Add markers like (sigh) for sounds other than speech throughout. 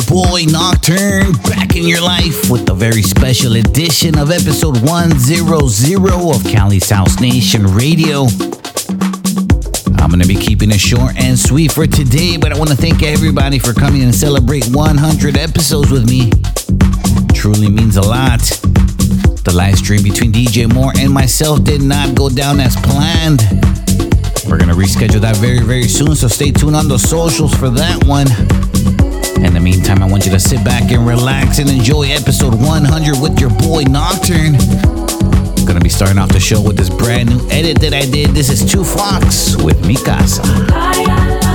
boy Nocturne back in your life with a very special edition of episode 100 of Cali's House Nation Radio. I'm going to be keeping it short and sweet for today, but I want to thank everybody for coming and celebrate 100 episodes with me. Truly means a lot. The live stream between DJ Moore and myself did not go down as planned. We're going to reschedule that very, very soon, so stay tuned on the socials for that one. In the meantime, I want you to sit back and relax and enjoy episode 100 with your boy Nocturne. Gonna be starting off the show with this brand new edit that I did. This is Two Fox with Mi Casa.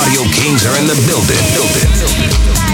Audio Kings are in the building. building.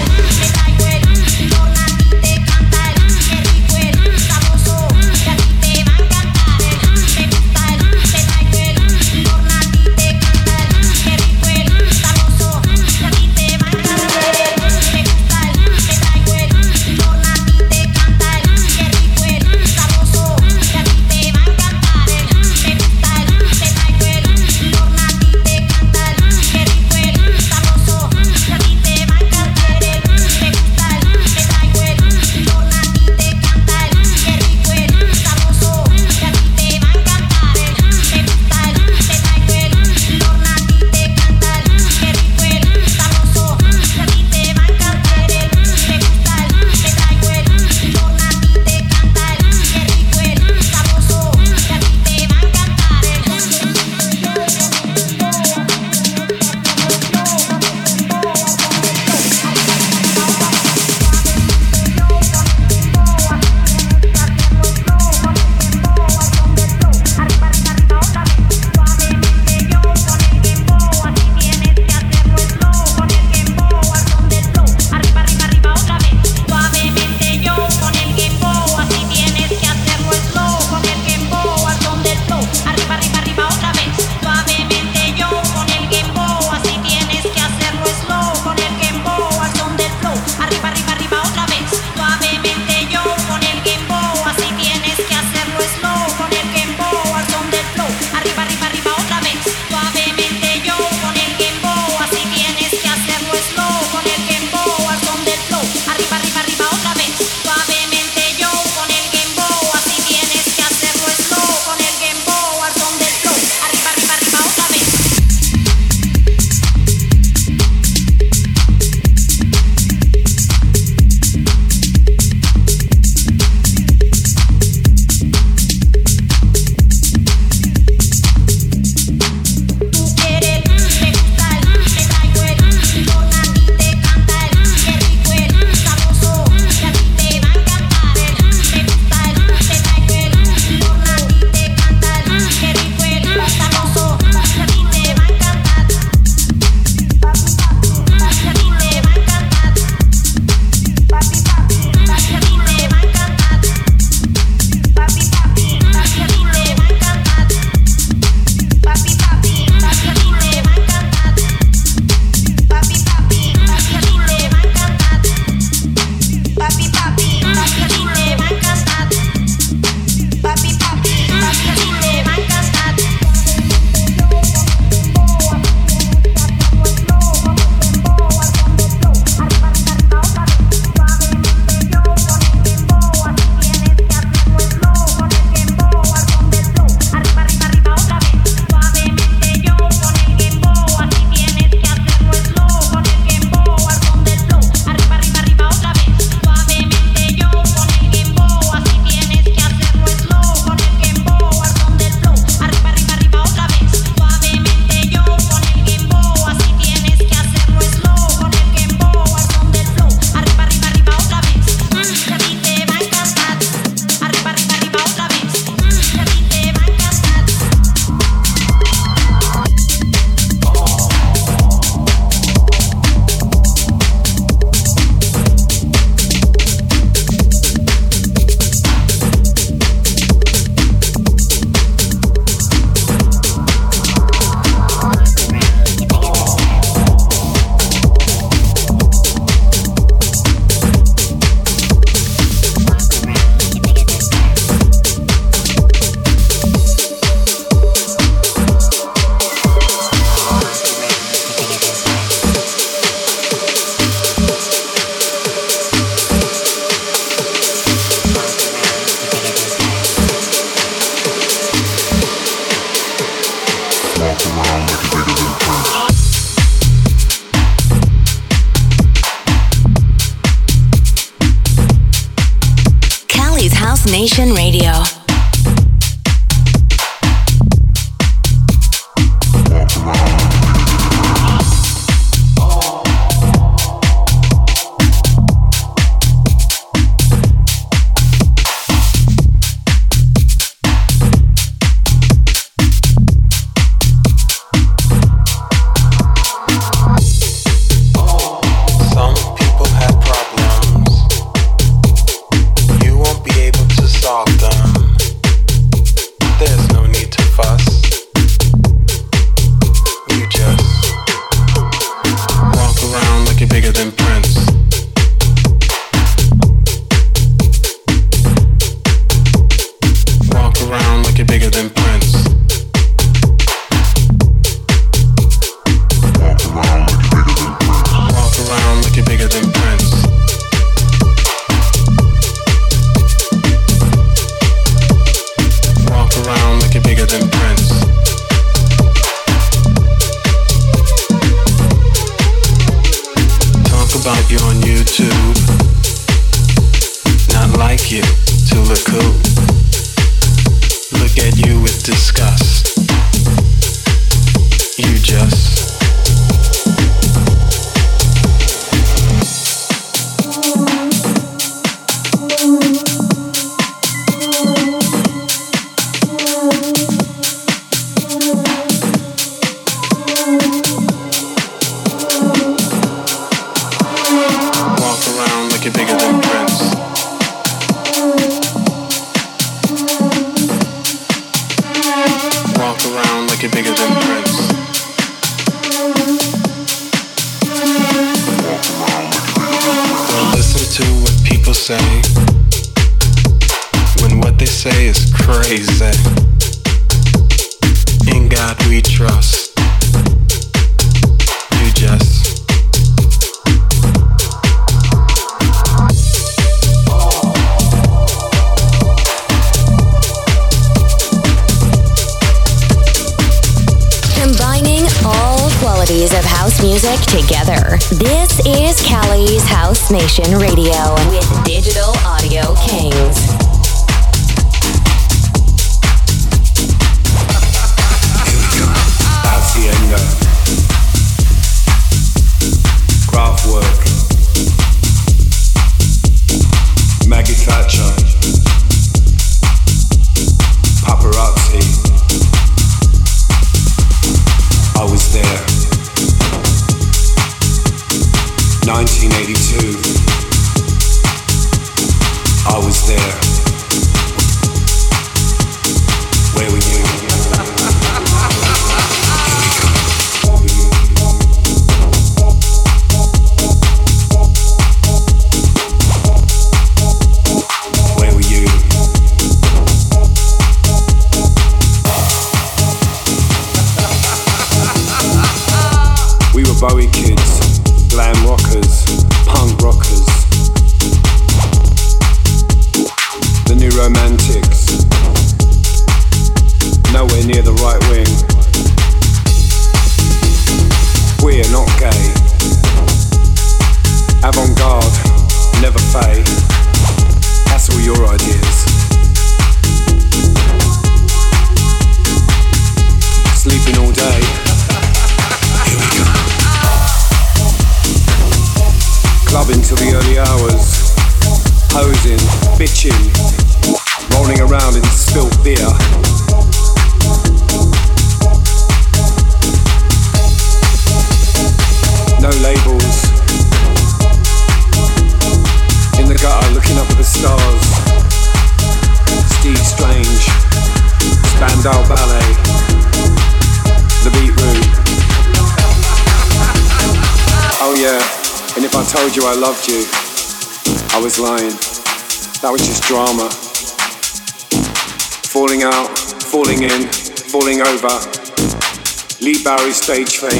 Stage fame. (laughs)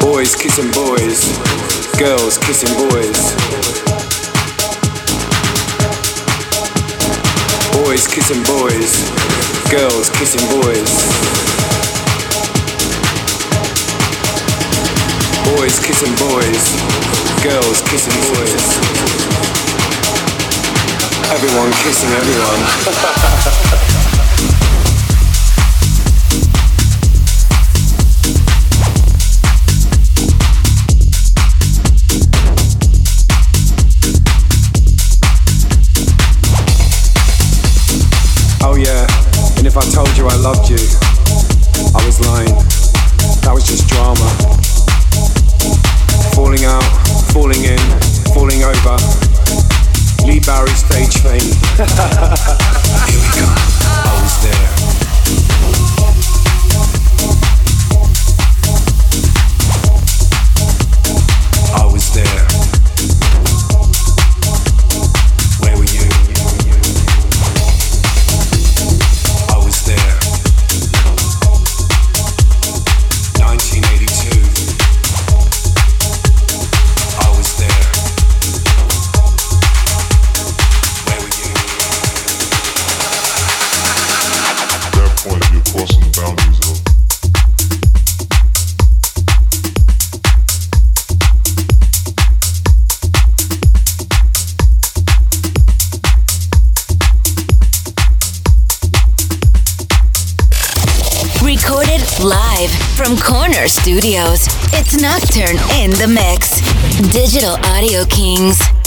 boys kissing boys, girls kissing boys. Boys kissing boys, girls kissing boys. Boys kissing boys, girls kissing boys. Everyone kissing everyone. Oh, I told you I loved you, I was lying. That was just drama falling out, falling in, falling over. Lee Barry stage fame. (laughs) Here we go. From Corner Studios, it's Nocturne in the Mix. Digital Audio Kings.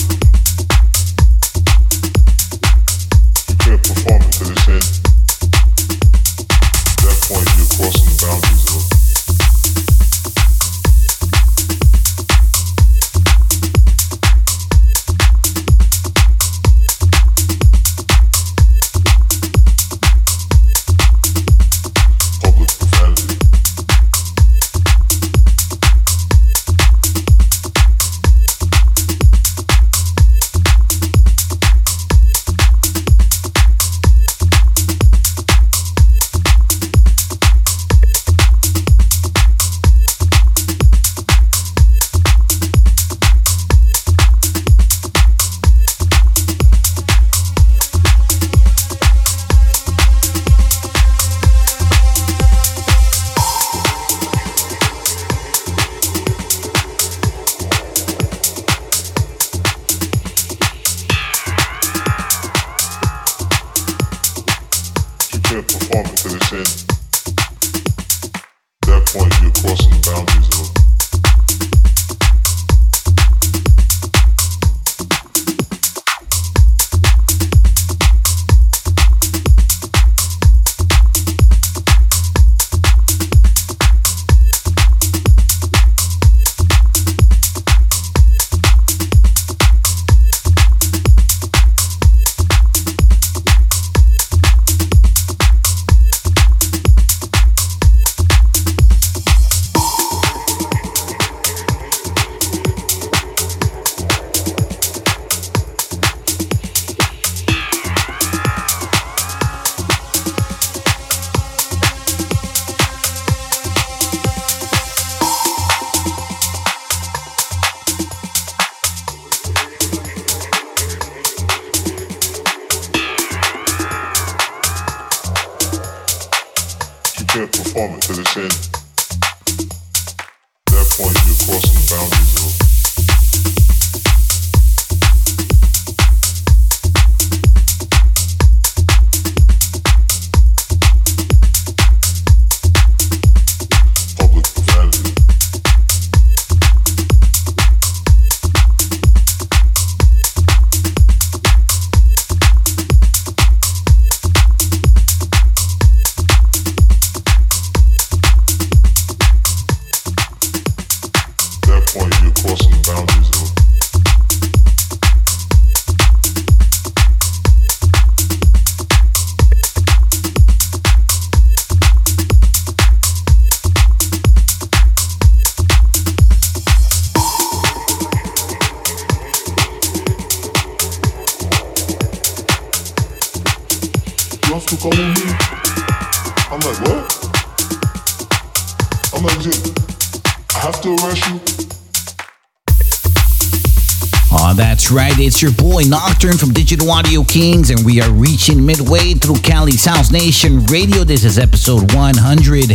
To Audio Kings, and we are reaching midway through Cali's House Nation Radio. This is episode 100.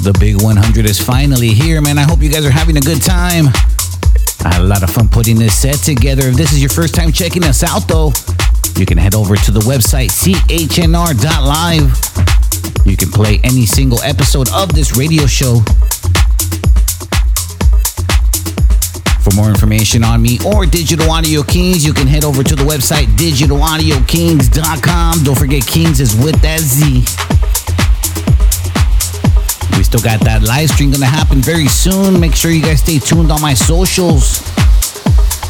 The big 100 is finally here, man. I hope you guys are having a good time. I had a lot of fun putting this set together. If this is your first time checking us out, though, you can head over to the website chnr.live. You can play any single episode of this radio show For more information on me or Digital Audio Kings, you can head over to the website digitalaudiokingz.com. Don't forget, Kings is with that Z. We still got that live stream gonna happen very soon. Make sure you guys stay tuned on my socials.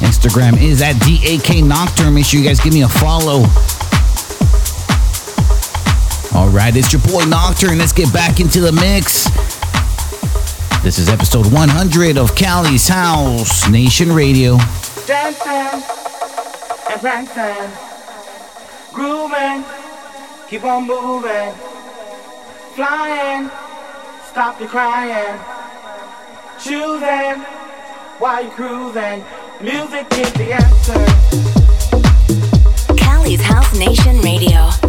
Instagram is at DAK Nocturne. Make sure you guys give me a follow. All right, it's your boy Nocturne. Let's get back into the mix. This is episode 100 of Cali's House Nation Radio. Dancing and prancing, grooving, keep on moving, flying, stop your crying, choosing while you're cruising. Music is the answer. Cali's House Nation Radio.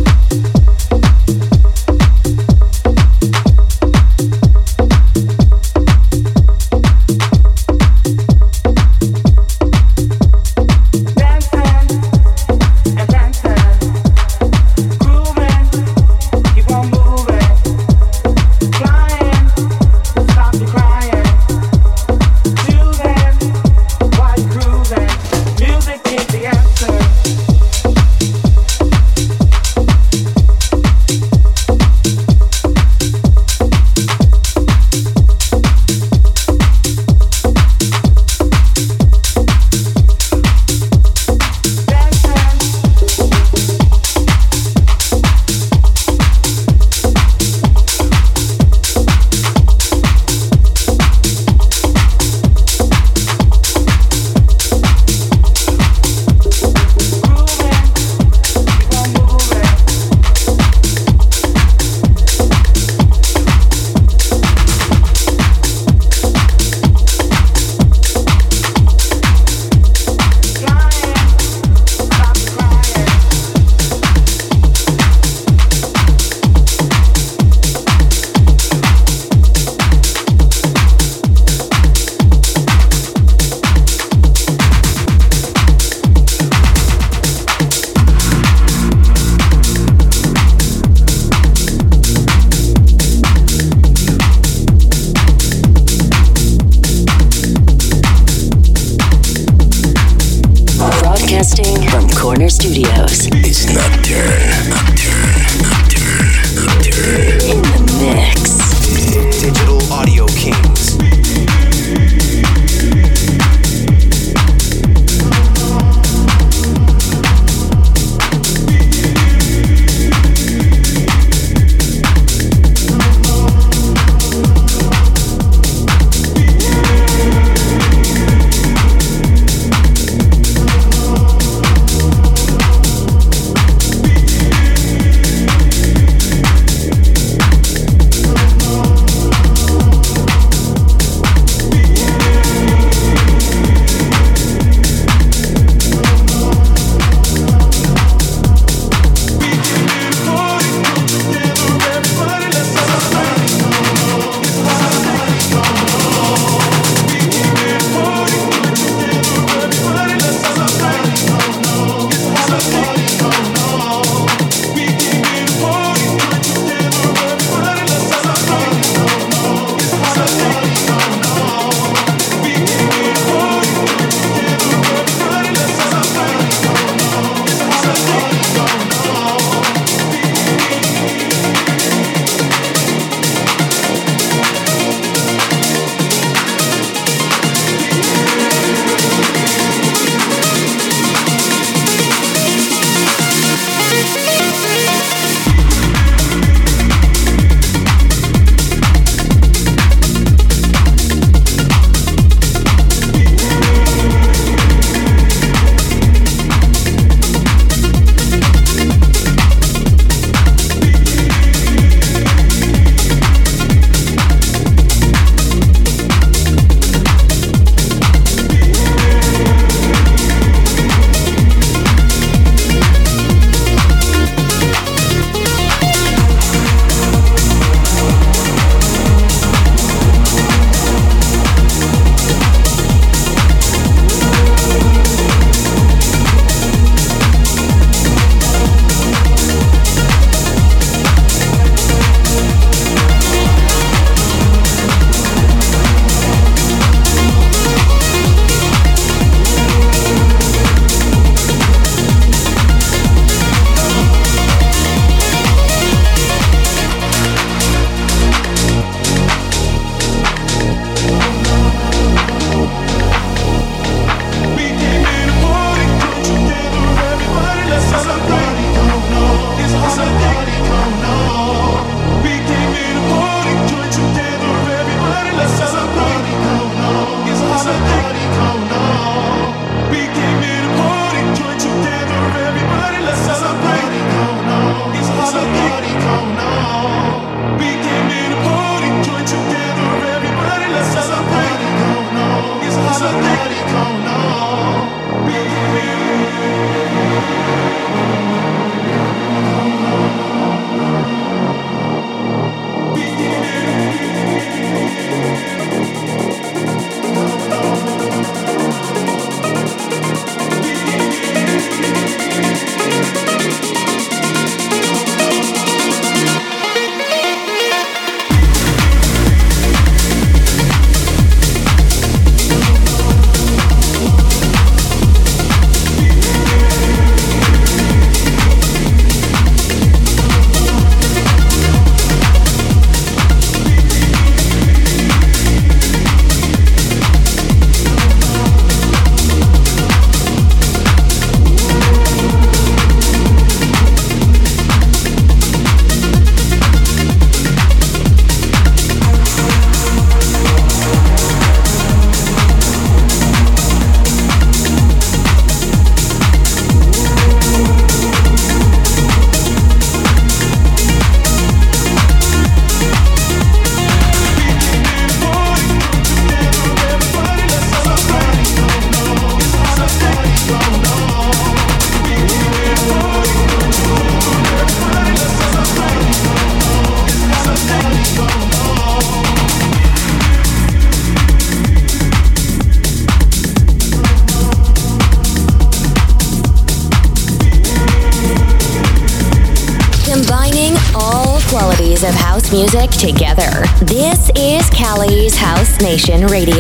Radio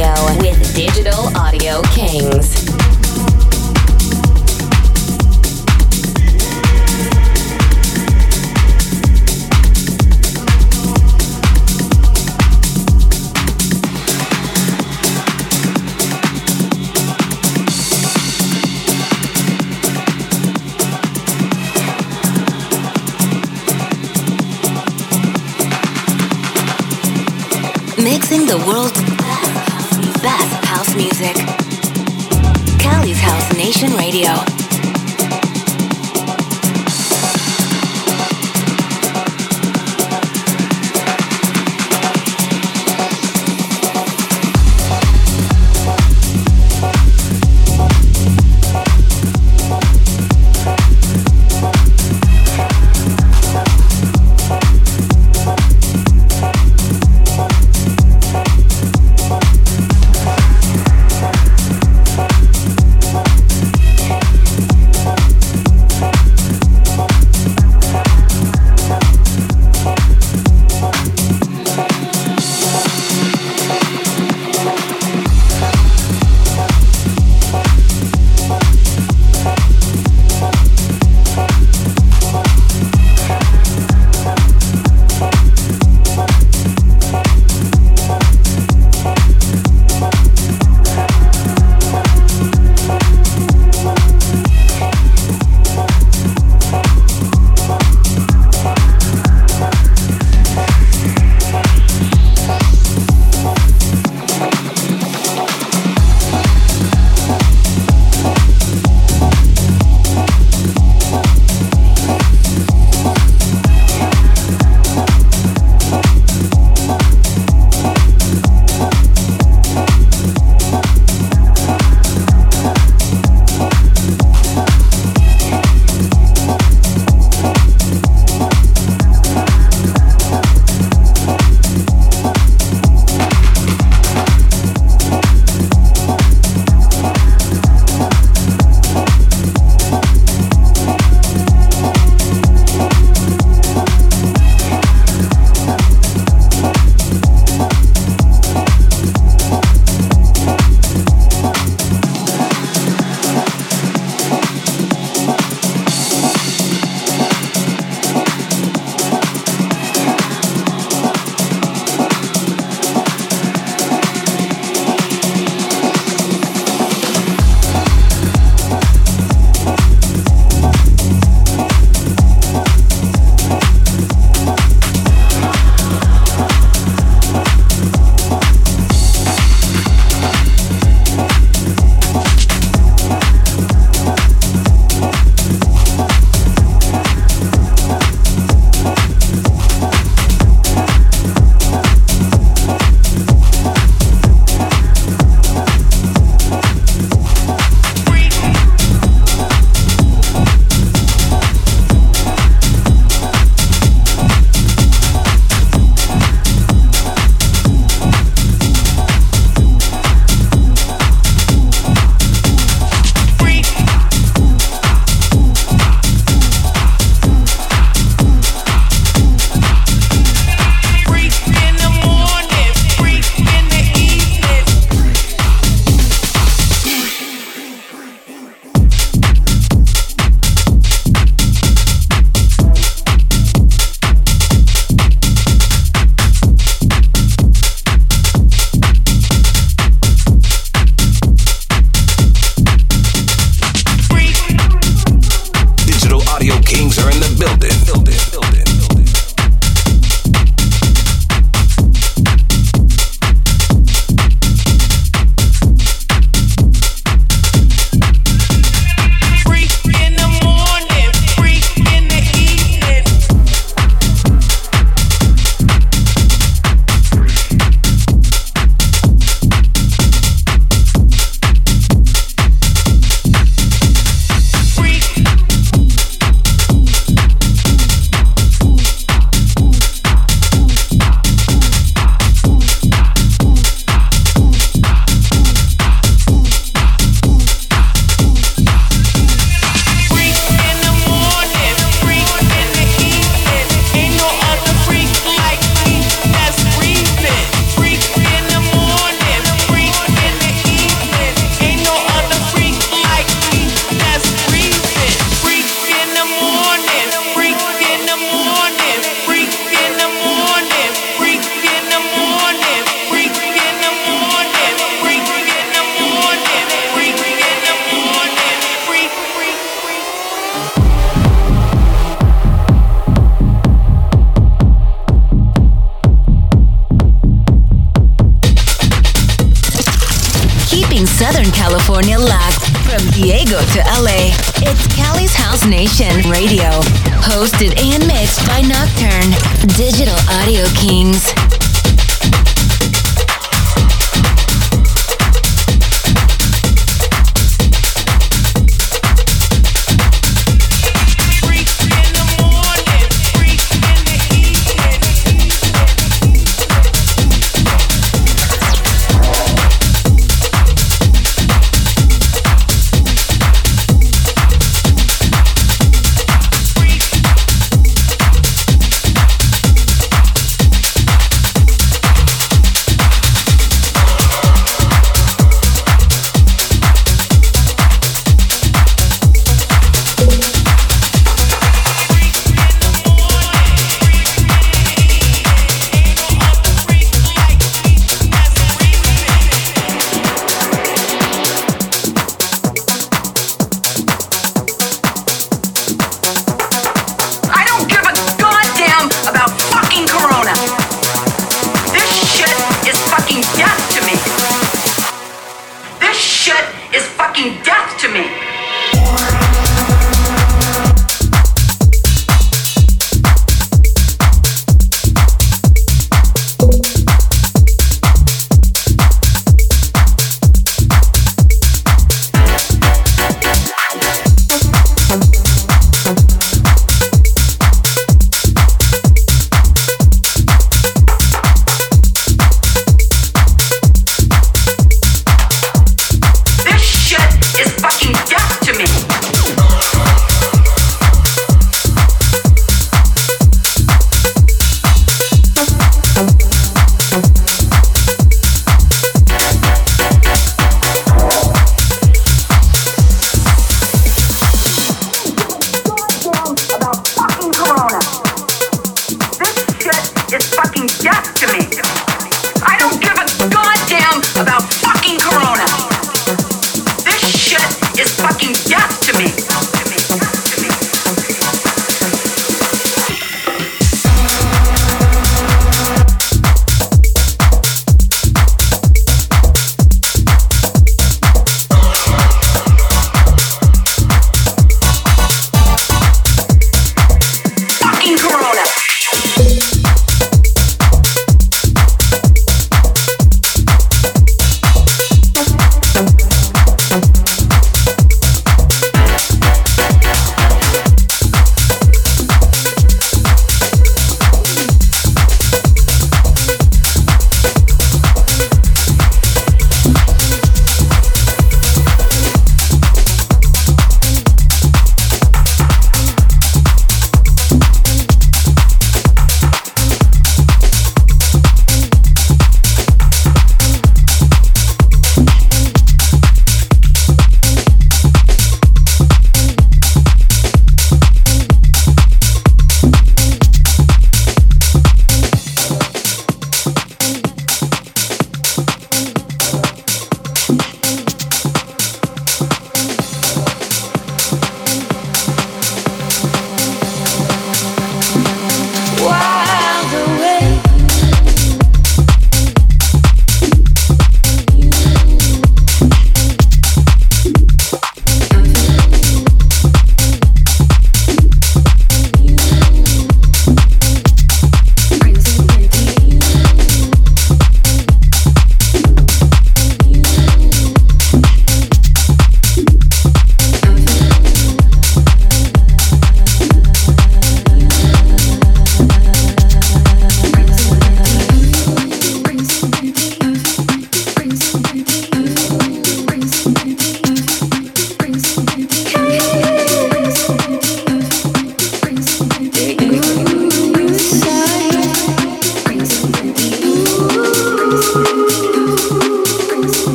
House Nation Radio.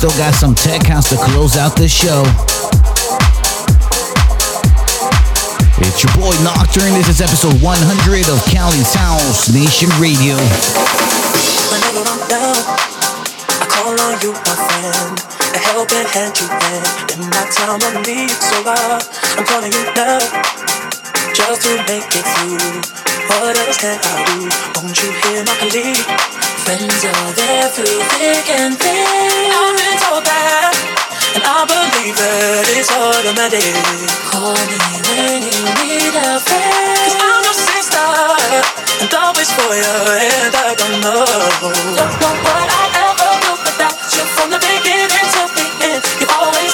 Still got some tech house to close out this show. It's your boy Nocturne. This is episode 100 of Cali's House Nation Radio. Whenever I'm down, I call on you, my friend. A helping hand you in in my time of need. So I, I'm calling you now, just to make it through. What else can I do? Won't you hear my plea? Friends are there through thick and thin. I've been told that, and I believe that it's automatic. Call me when you need a friend. Cause I'm your sister, and always for you, and I don't know. Don't know what I ever do without you from the beginning to the end. You've always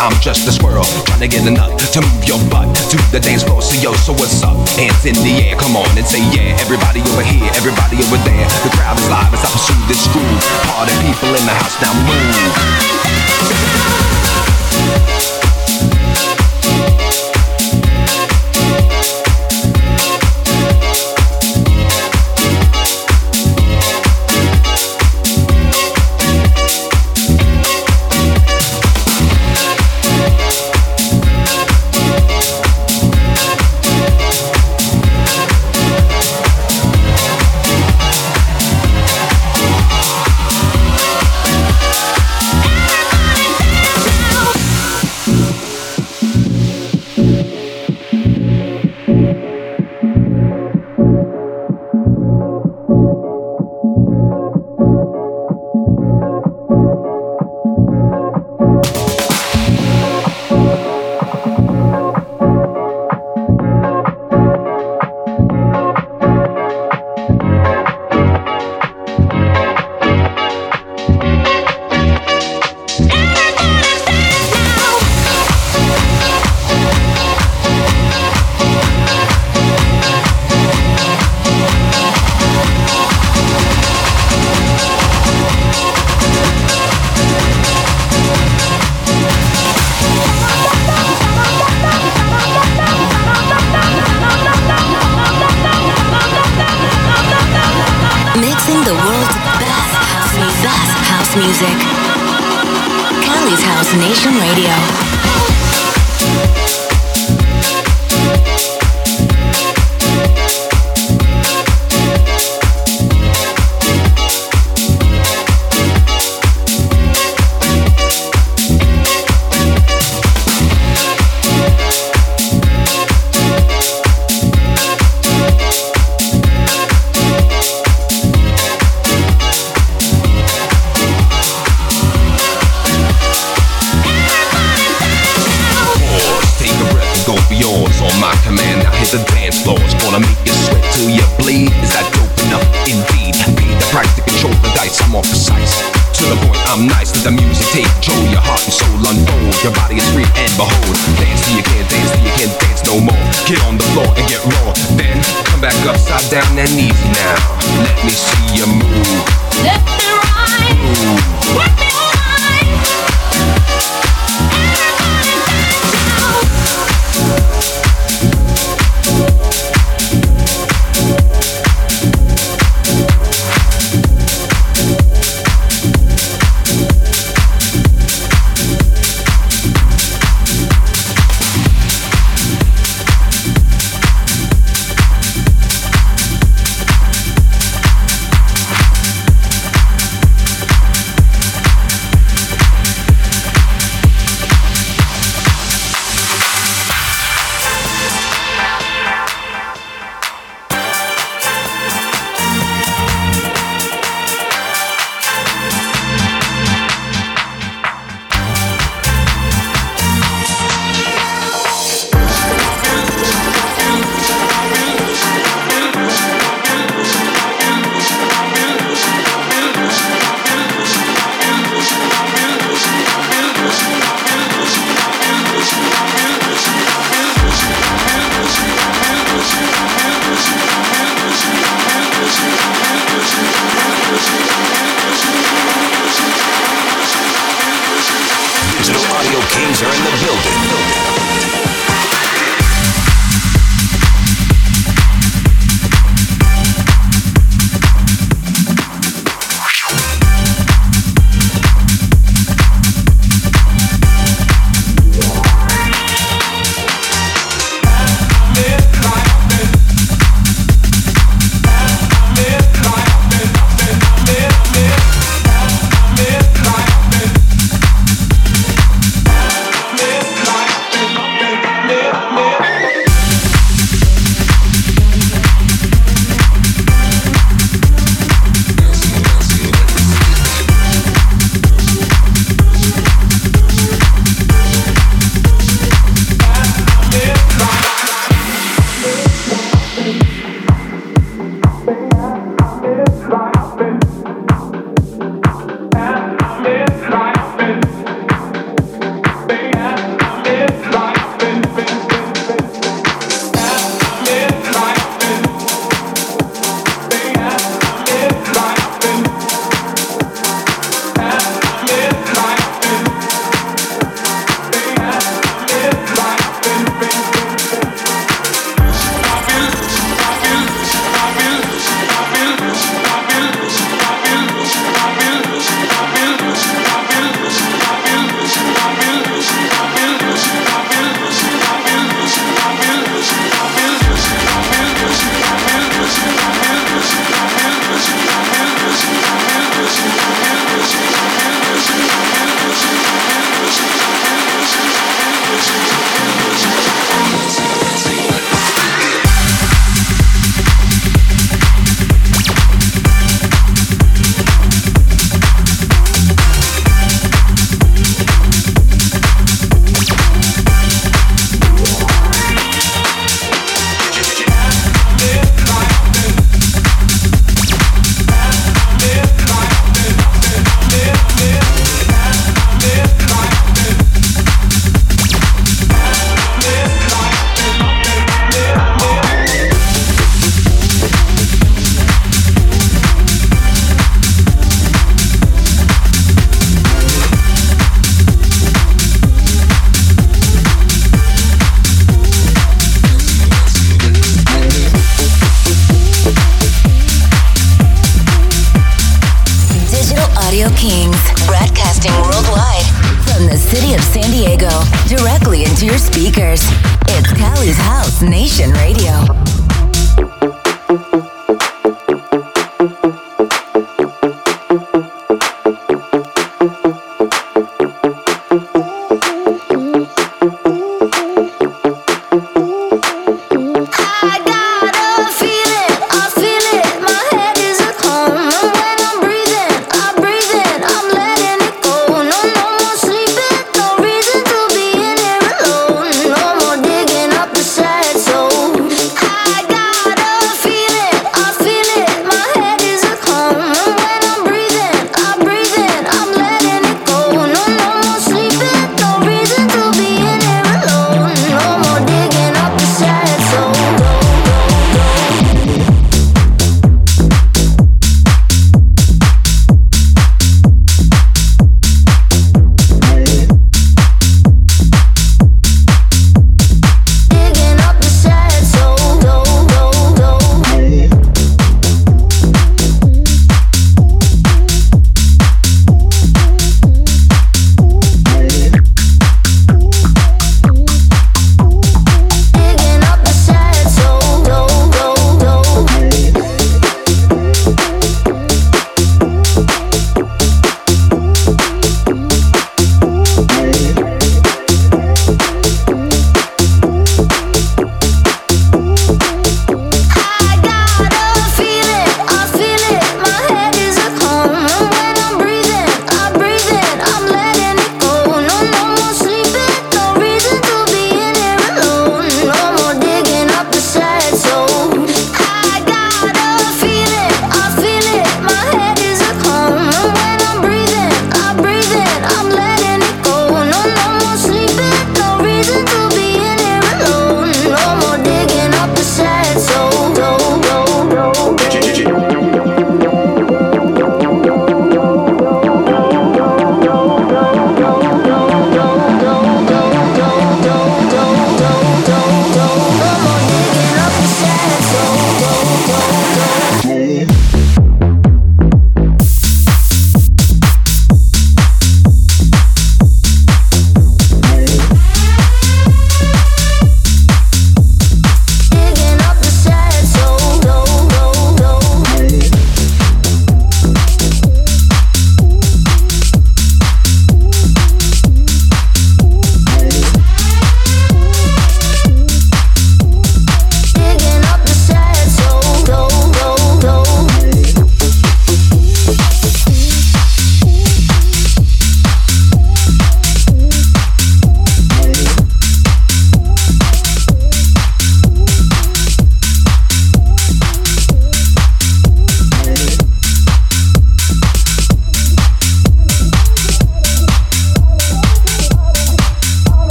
I'm just a squirrel. Trying to get a nut to move your butt to the dance floor. So yo, so what's up? Hands in the air, come on and say yeah. Everybody over here, everybody over there. The crowd is live as I pursue this groove. Party people in the house, now move. back upside down and easy now. Let me see you move.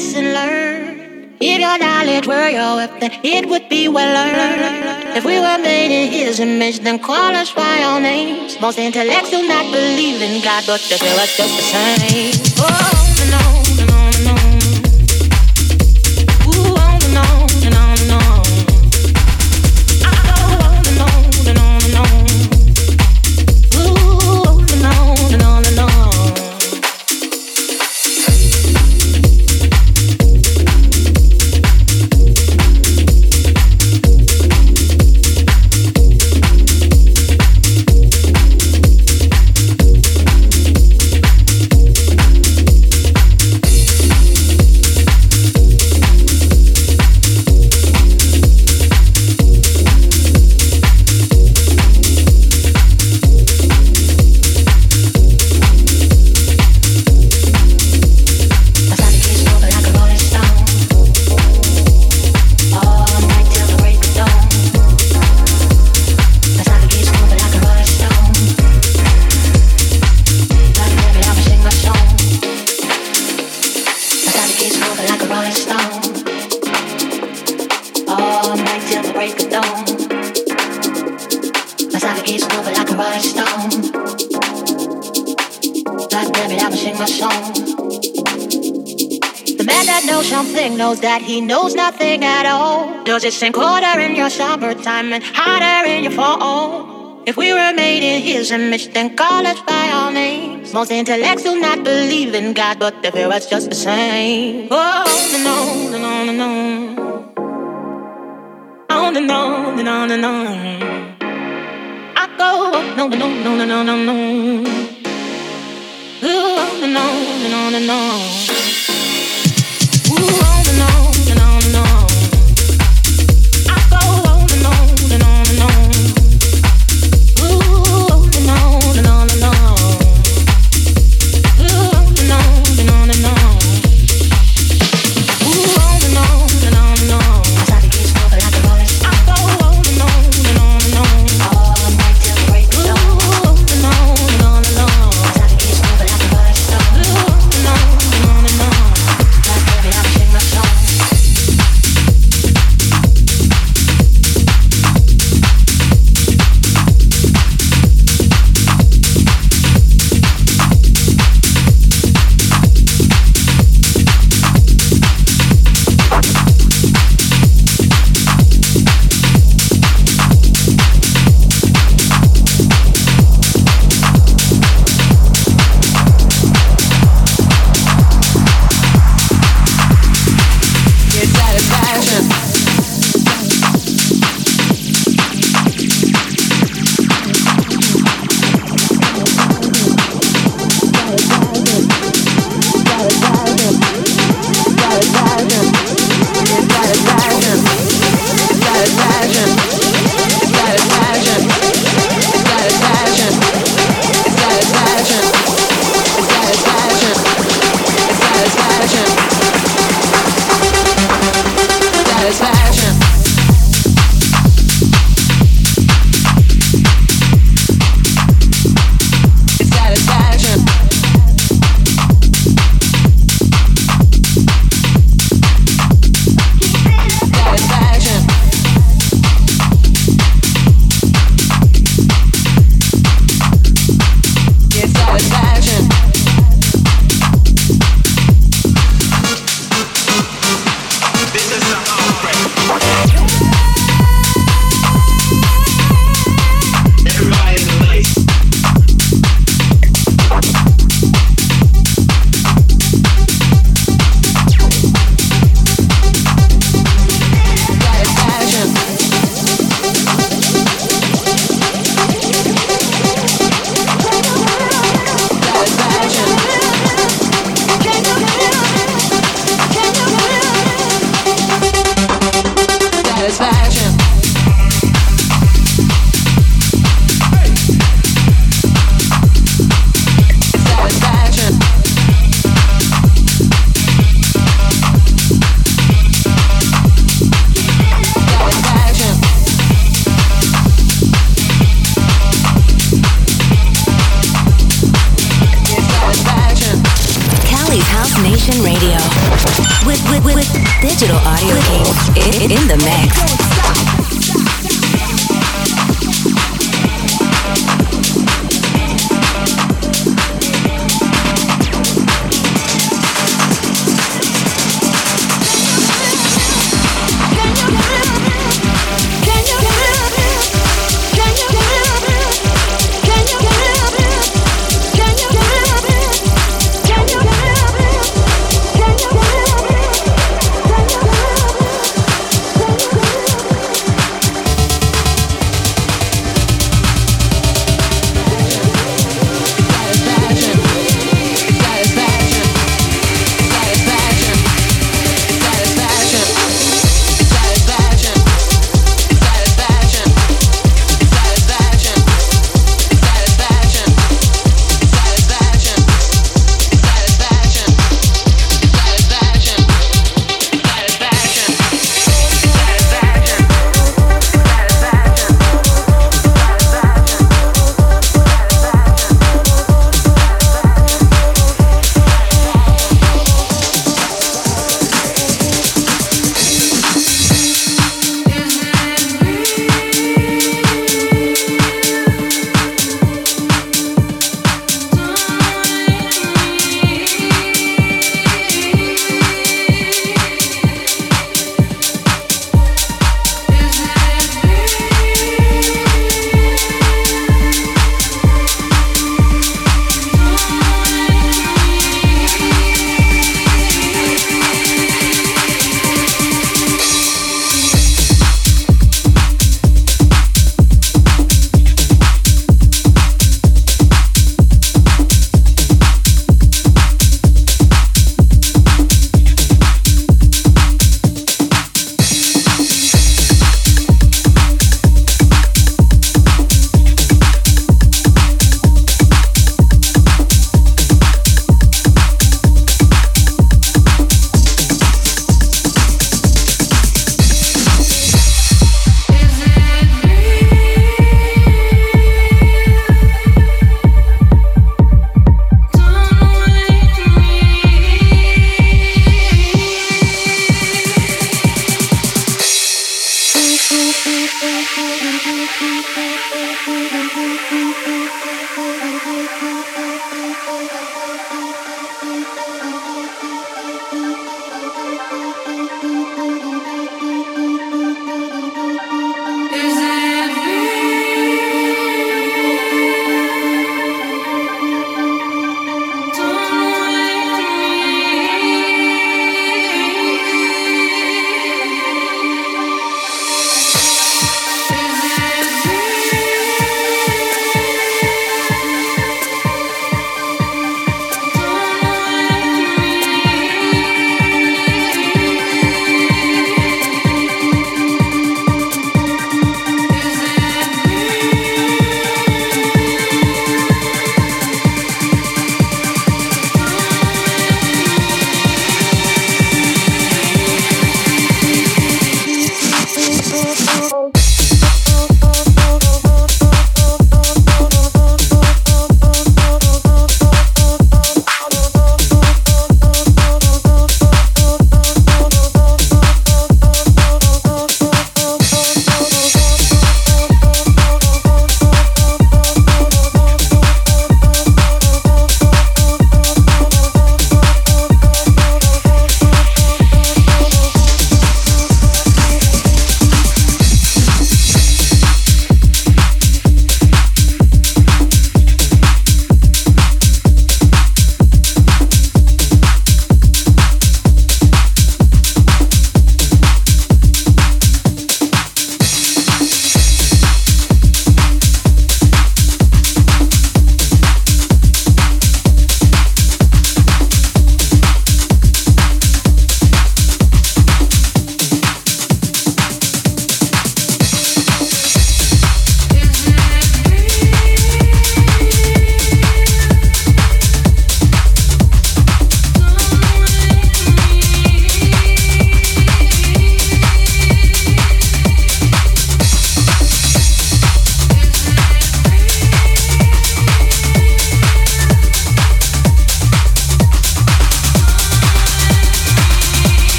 Lesson learned. If your knowledge were your weapon, it would be well earned. If we were made in His image, then call us by our names. Most intellects do not believe in God, but they feel us just the same. Oh, all. Does it colder in your summertime and hotter in your fall? If we were made in his image, then call us by our names. Most intellects do not believe in God, but they fear us just the same. Oh, no, no, no, no, no. Oh, no, no, no, no, no. I go Recorded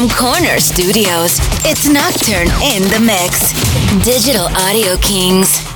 from Corner Studios. It's Nocturne in the Mix. Digital Audio Kingz.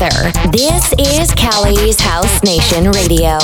Together. This is Cali's House Nation Radio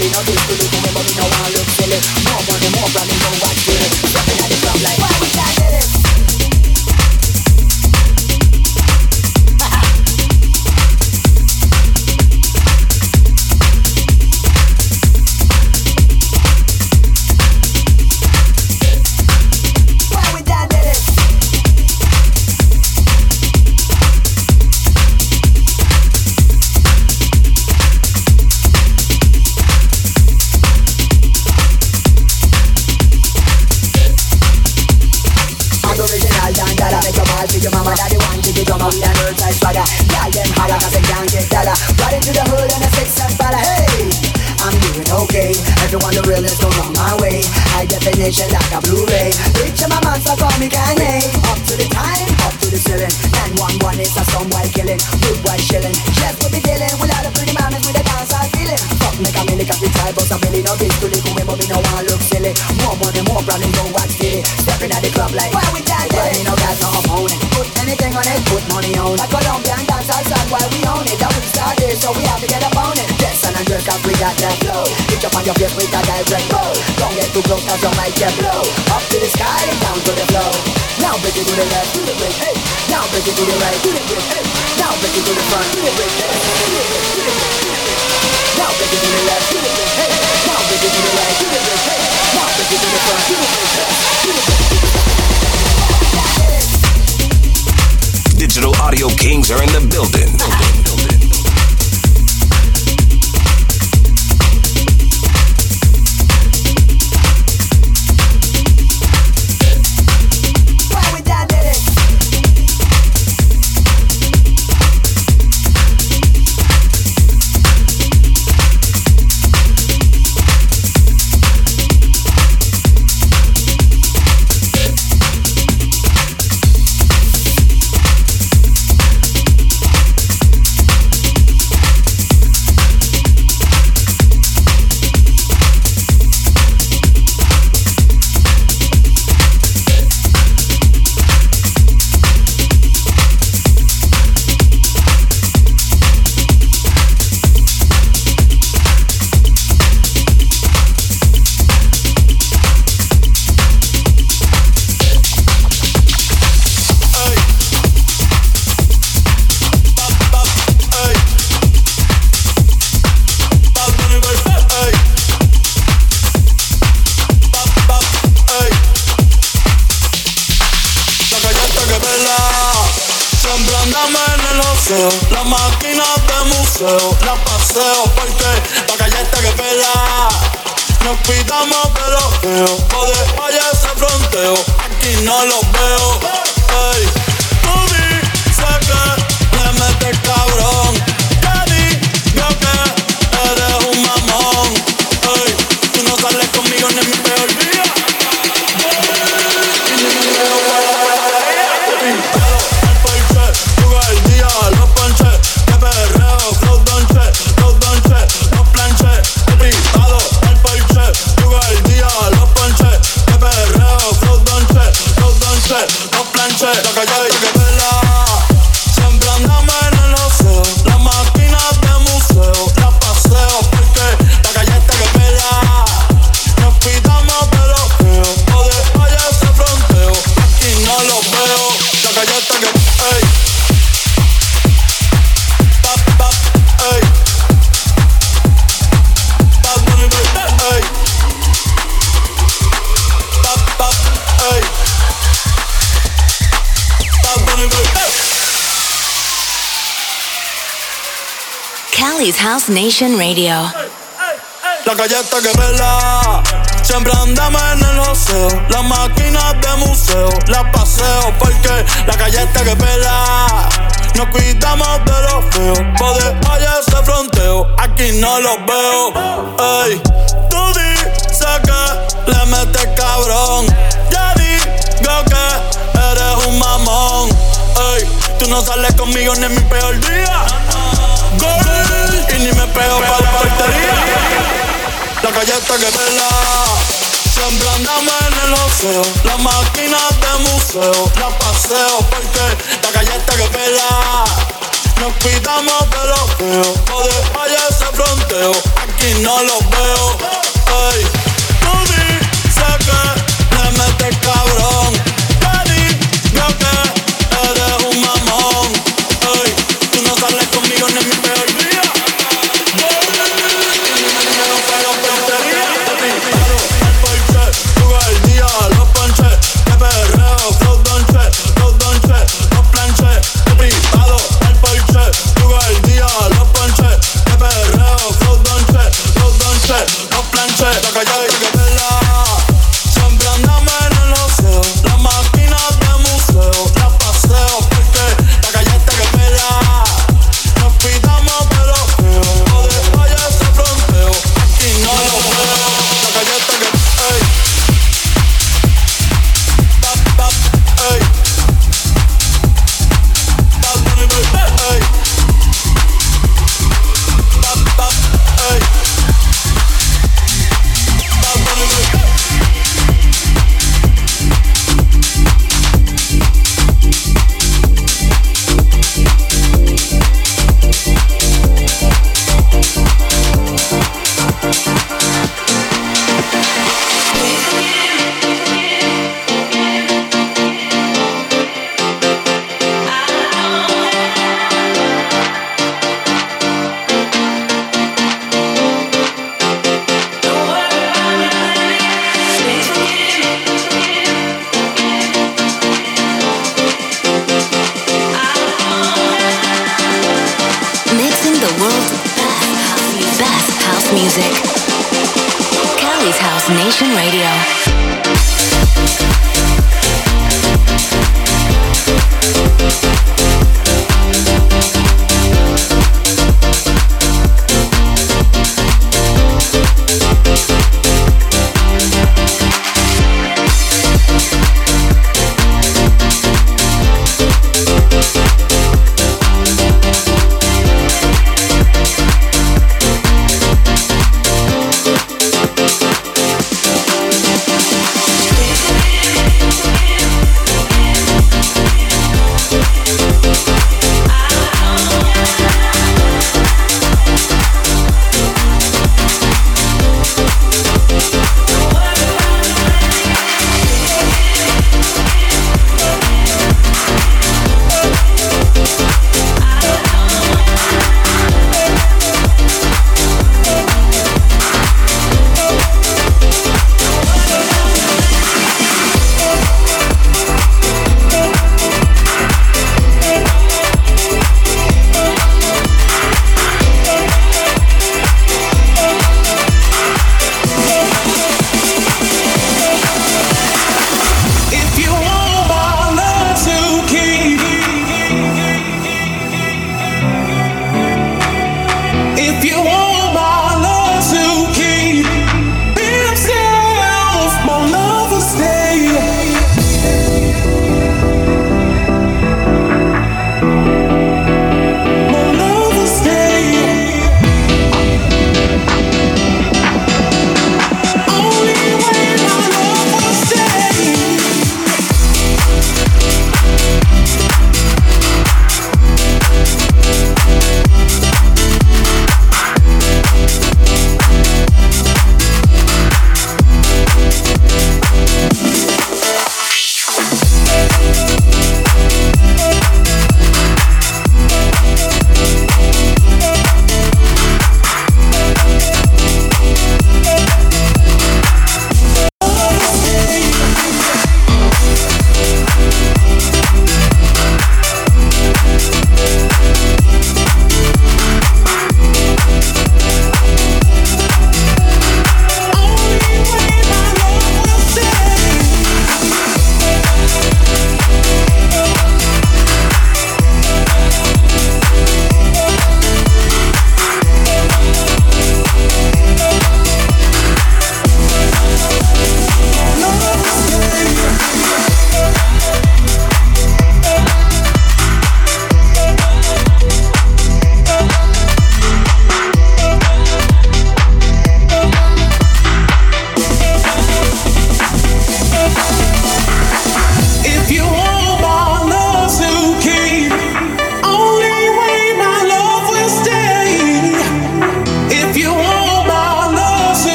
me, I'll House Nation Radio. La calle está que vela, siempre andamos en el joseo. Las máquinas de museo, las paseo porque la calle está que vela. Nos cuidamos de los feos, poder allá ese fronteo, aquí no los veo. Ey, tú dices que le metes cabrón, ya digo que eres un mamón. Ey, tú no sales conmigo ni en mi peor día pego pa' la portería. La galleta que pela, siempre andamos en el oceo. Las máquinas de museo, la paseo porque la galleta que pela. Nos cuidamos de los feos, o de ese fronteo, aquí no los veo. Hey.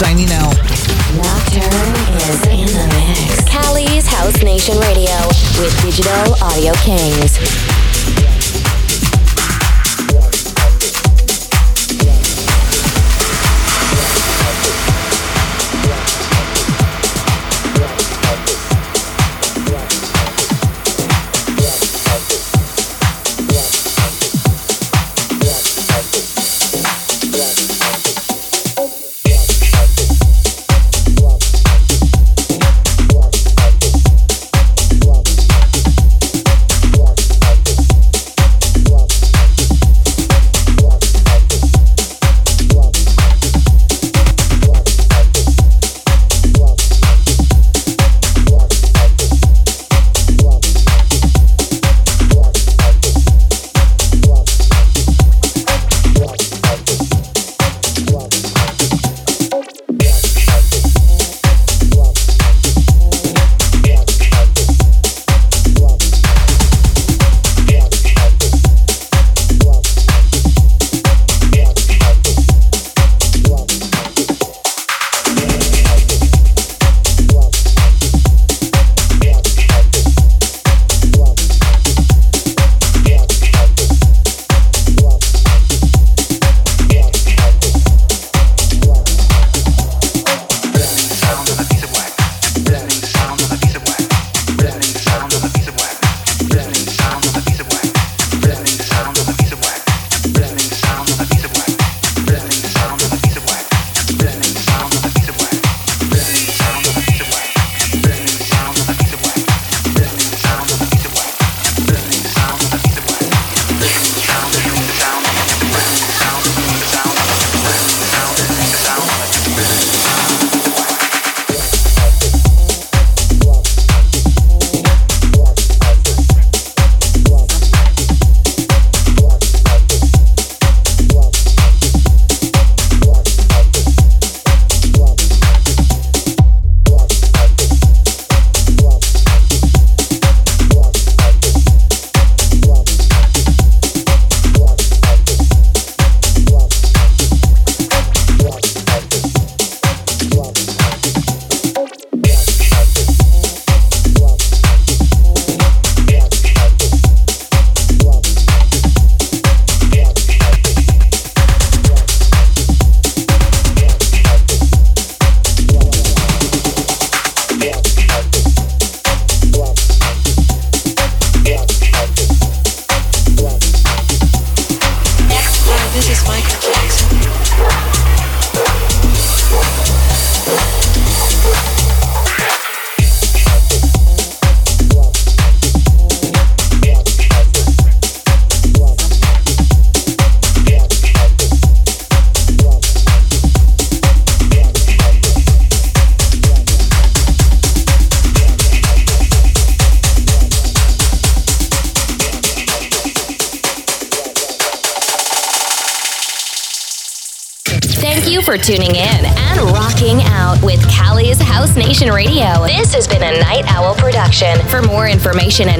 signing out. Nocturne is in the mix. Cali's House Nation Radio with Digital Audio Kingz.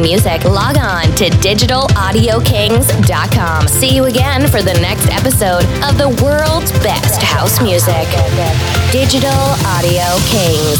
music, log on to digitalaudiokingz.com. See you again for the next episode of the world's best house music. Digital Audio Kingz